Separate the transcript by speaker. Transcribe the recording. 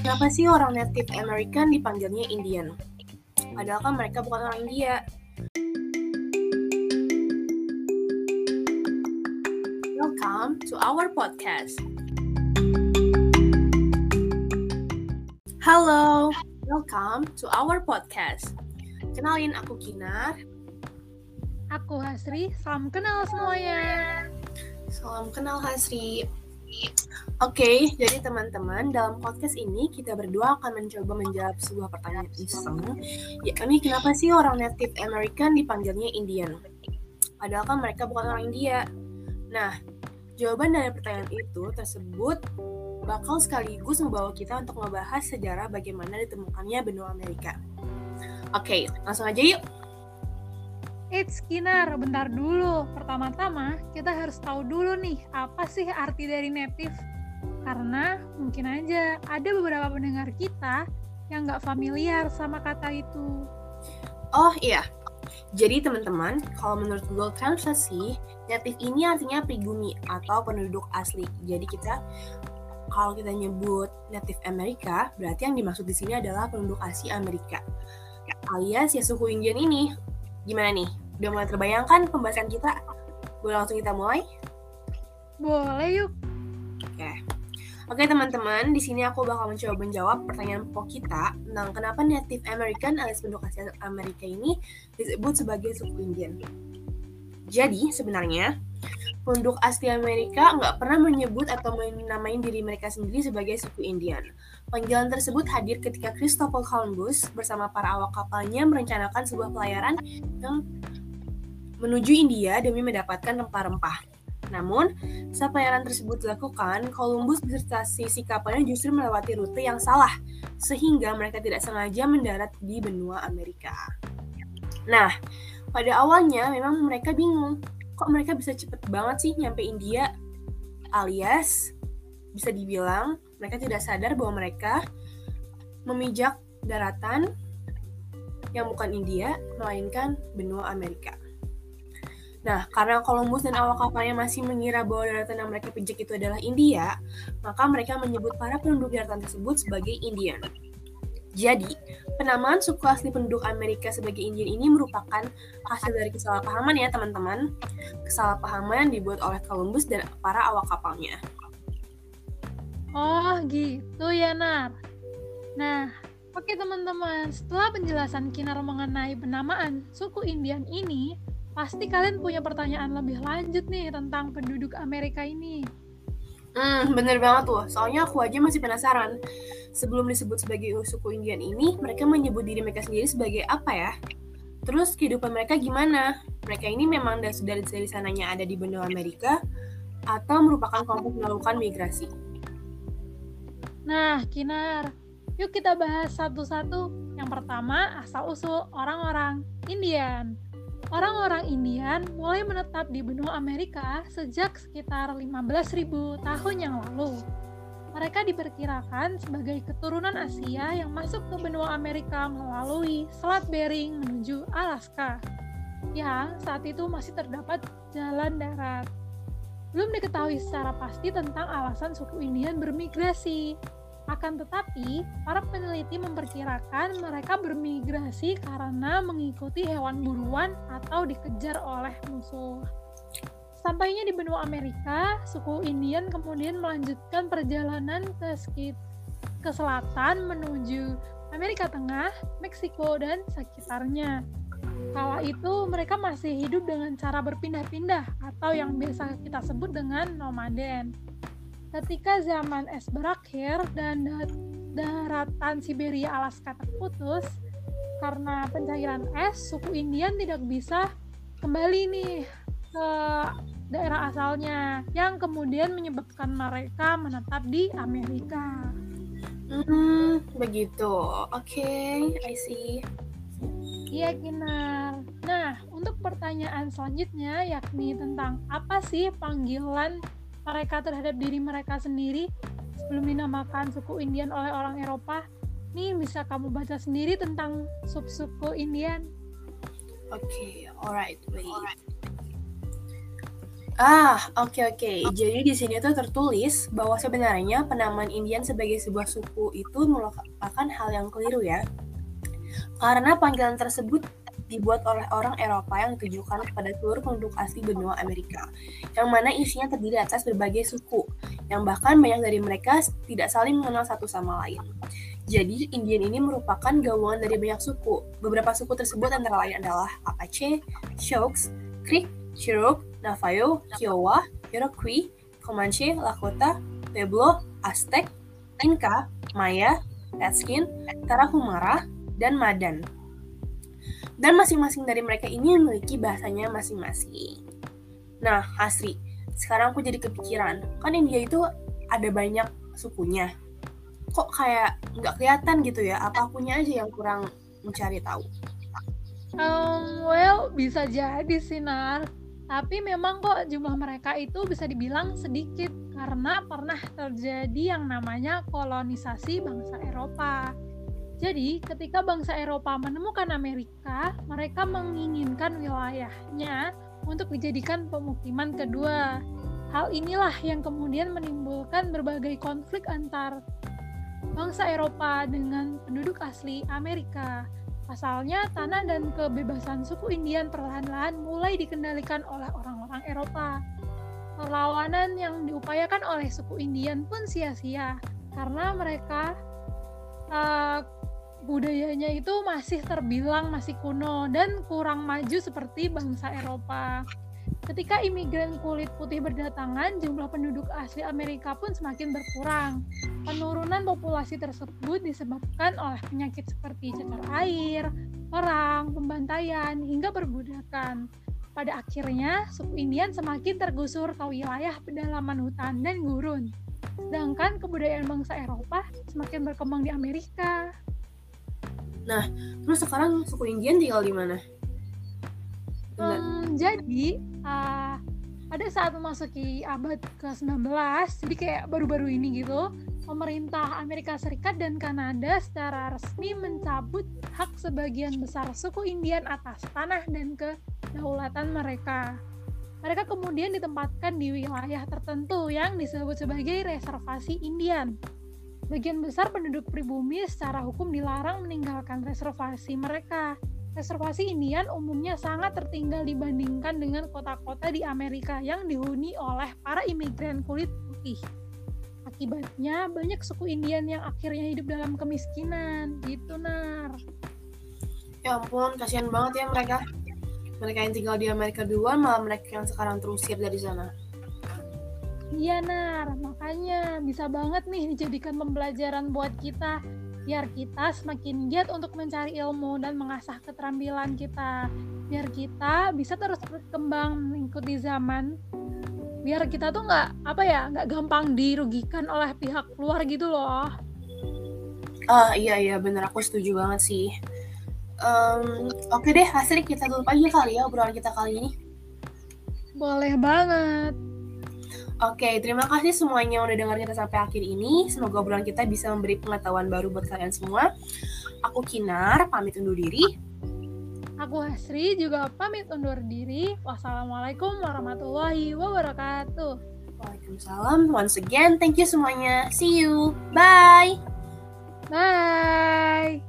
Speaker 1: Kenapa sih orang Native American dipanggilnya Indian? Padahal kan mereka bukan orang India. Welcome to our podcast. Halo, welcome to our podcast. Kenalin aku Kinar.
Speaker 2: Aku Hasri, salam kenal semuanya.
Speaker 1: Salam kenal Hasri. Oke, jadi teman-teman, dalam podcast ini kita berdua akan mencoba menjawab sebuah pertanyaan iseng, yakni kenapa sih orang Native American dipanggilnya Indian? Padahal kan mereka bukan orang India. Nah, jawaban dari pertanyaan itu tersebut bakal sekaligus membawa kita untuk membahas sejarah bagaimana ditemukannya benua Amerika. Oke, langsung aja yuk.
Speaker 2: Eits, Kinar, bentar dulu. Pertama-tama, kita harus tahu dulu nih, apa sih arti dari native? Karena mungkin aja ada beberapa pendengar kita yang nggak familiar sama kata itu.
Speaker 1: Oh iya, jadi teman-teman, kalau menurut Google Translate native ini artinya pribumi atau penduduk asli. Jadi kita kalau kita nyebut Native Amerika, berarti yang dimaksud di sini adalah penduduk asli Amerika. Alias ya suku Indian ini. Gimana nih? Udah mulai terbayangkan pembahasan kita? Boleh langsung kita mulai?
Speaker 2: Boleh yuk.
Speaker 1: Oke. Oke teman-teman, di sini aku bakal mencoba menjawab pertanyaan pokok kita tentang kenapa Native American alias penduduk asli Amerika ini disebut sebagai suku Indian. Jadi sebenarnya penduduk asli Amerika nggak pernah menyebut atau menamai diri mereka sendiri sebagai suku Indian. Panggilan tersebut hadir ketika Christopher Columbus bersama para awak kapalnya merencanakan sebuah pelayaran yang menuju India demi mendapatkan rempah-rempah. Namun, saat pelayaran tersebut dilakukan, Columbus beserta sisi kapalnya justru melewati rute yang salah, sehingga mereka tidak sengaja mendarat di benua Amerika. Nah, pada awalnya memang mereka bingung, kok mereka bisa cepet banget sih nyampe India? Alias, bisa dibilang mereka tidak sadar bahwa mereka memijak daratan yang bukan India, melainkan benua Amerika. Nah, karena Columbus dan awak kapalnya masih mengira bahwa daratan yang mereka pijak itu adalah India, maka mereka menyebut para penduduk daratan tersebut sebagai Indian. Jadi, penamaan suku asli penduduk Amerika sebagai Indian ini merupakan hasil dari kesalahpahaman ya teman-teman. Kesalahpahaman yang dibuat oleh Columbus dan para awak kapalnya.
Speaker 2: Oh gitu ya Nar. Nah, oke teman-teman, setelah penjelasan Kinar mengenai penamaan suku Indian ini, pasti kalian punya pertanyaan lebih lanjut nih tentang penduduk Amerika ini.
Speaker 1: Hmm, bener banget tuh. Soalnya aku aja masih penasaran. Sebelum disebut sebagai suku Indian ini, mereka menyebut diri mereka sendiri sebagai apa ya? Terus kehidupan mereka gimana? Mereka ini memang dari, dari, dari sananya ada di benua Amerika atau merupakan kelompok melakukan migrasi?
Speaker 2: Nah, Kinar, yuk kita bahas satu-satu. Yang pertama, asal-usul orang-orang Indian. Orang-orang Indian mulai menetap di benua Amerika sejak sekitar 15.000 tahun yang lalu. Mereka diperkirakan sebagai keturunan Asia yang masuk ke benua Amerika melalui Selat Bering menuju Alaska, yang saat itu masih terdapat jalan darat. Belum diketahui secara pasti tentang alasan suku Indian bermigrasi, akan tetapi, para peneliti memperkirakan mereka bermigrasi karena mengikuti hewan buruan atau dikejar oleh musuh. Sampainya di benua Amerika, suku Indian kemudian melanjutkan perjalanan ke, ke selatan menuju Amerika Tengah, Meksiko, dan sekitarnya. Kala itu mereka masih hidup dengan cara berpindah-pindah atau yang biasa kita sebut dengan nomaden. Ketika zaman es berakhir dan daratan Siberia Alaska terputus, karena pencairan es, suku Indian tidak bisa kembali nih ke daerah asalnya, yang kemudian menyebabkan mereka menetap di Amerika.
Speaker 1: Hmm, begitu. Oke, okay, I see.
Speaker 2: Iya, Kinar. Nah, untuk pertanyaan selanjutnya yakni tentang apa sih panggilan mereka terhadap diri mereka sendiri sebelum dinamakan suku Indian oleh orang Eropa. Nih bisa kamu baca sendiri tentang sub-suku Indian.
Speaker 1: Oke, okay, alright, wait. Ah, oke oke. Jadi di sini tuh tertulis bahwa sebenarnya penamaan Indian sebagai sebuah suku itu merupakan hal yang keliru ya. Karena panggilan tersebut dibuat oleh orang Eropa yang ditujukan kepada seluruh penduduk asli benua Amerika, yang mana isinya terdiri atas berbagai suku, yang bahkan banyak dari mereka tidak saling mengenal satu sama lain. Jadi, Indian ini merupakan gabungan dari banyak suku. Beberapa suku tersebut antara lain adalah Apache, Sioux, Creek, Cherokee, Navajo, Kiowa, Iroquois, Comanche, Lakota, Pueblo, Aztec, Inca, Maya, Redskin, Tarahumara, dan Madan. Dan masing-masing dari mereka ini memiliki bahasanya masing-masing. Nah, Hasri, sekarang aku jadi kepikiran, kan India itu ada banyak sukunya. Kok kayak nggak kelihatan gitu ya? Apa akunya aja yang kurang mencari tahu?
Speaker 2: Um, well, bisa jadi sih, Nar. Tapi memang kok jumlah mereka itu bisa dibilang sedikit karena pernah terjadi yang namanya kolonisasi bangsa Eropa. Jadi, ketika bangsa Eropa menemukan Amerika, mereka menginginkan wilayahnya untuk dijadikan pemukiman kedua. Hal inilah yang kemudian menimbulkan berbagai konflik antar bangsa Eropa dengan penduduk asli Amerika. Pasalnya, tanah dan kebebasan suku Indian perlahan-lahan mulai dikendalikan oleh orang-orang Eropa. Perlawanan yang diupayakan oleh suku Indian pun sia-sia karena mereka uh, budayanya itu masih terbilang masih kuno dan kurang maju seperti bangsa Eropa. Ketika imigran kulit putih berdatangan, jumlah penduduk asli Amerika pun semakin berkurang. Penurunan populasi tersebut disebabkan oleh penyakit seperti cacar air, perang, pembantaian, hingga perbudakan. Pada akhirnya, suku Indian semakin tergusur ke wilayah pedalaman hutan dan gurun. Sedangkan kebudayaan bangsa Eropa semakin berkembang di Amerika.
Speaker 1: Nah, terus sekarang suku Indian tinggal di mana?
Speaker 2: Um, jadi uh, pada saat memasuki abad ke-19, jadi kayak baru-baru ini gitu, pemerintah Amerika Serikat dan Kanada secara resmi mencabut hak sebagian besar suku Indian atas tanah dan kedaulatan mereka. Mereka kemudian ditempatkan di wilayah tertentu yang disebut sebagai reservasi Indian. Bagian besar penduduk pribumi secara hukum dilarang meninggalkan reservasi mereka reservasi Indian umumnya sangat tertinggal dibandingkan dengan kota-kota di Amerika yang dihuni oleh para imigran kulit putih. Akibatnya, banyak suku Indian yang akhirnya hidup dalam kemiskinan. Gitu, Nar.
Speaker 1: Ya ampun, kasihan banget ya mereka. Mereka yang tinggal di Amerika duluan, malah mereka yang sekarang terusir dari sana.
Speaker 2: Iya, Nar. Makanya bisa banget nih dijadikan pembelajaran buat kita. Biar kita semakin giat untuk mencari ilmu dan mengasah keterampilan kita. Biar kita bisa terus berkembang mengikuti zaman. Biar kita tuh nggak apa ya nggak gampang dirugikan oleh pihak luar gitu loh.
Speaker 1: Ah iya iya. Bener. Aku setuju banget sih um, oke deh hasil kita tutup aja kali ya obrolan kita kali ini
Speaker 2: boleh banget
Speaker 1: Oke, terima kasih semuanya udah dengar kita sampai akhir ini. Semoga obrolan kita bisa memberi pengetahuan baru buat kalian semua. Aku Kinar, pamit undur diri.
Speaker 2: Aku Hasri juga pamit undur diri. Wassalamualaikum warahmatullahi wabarakatuh.
Speaker 1: Waalaikumsalam. Once again, thank you semuanya. See you. Bye.
Speaker 2: Bye.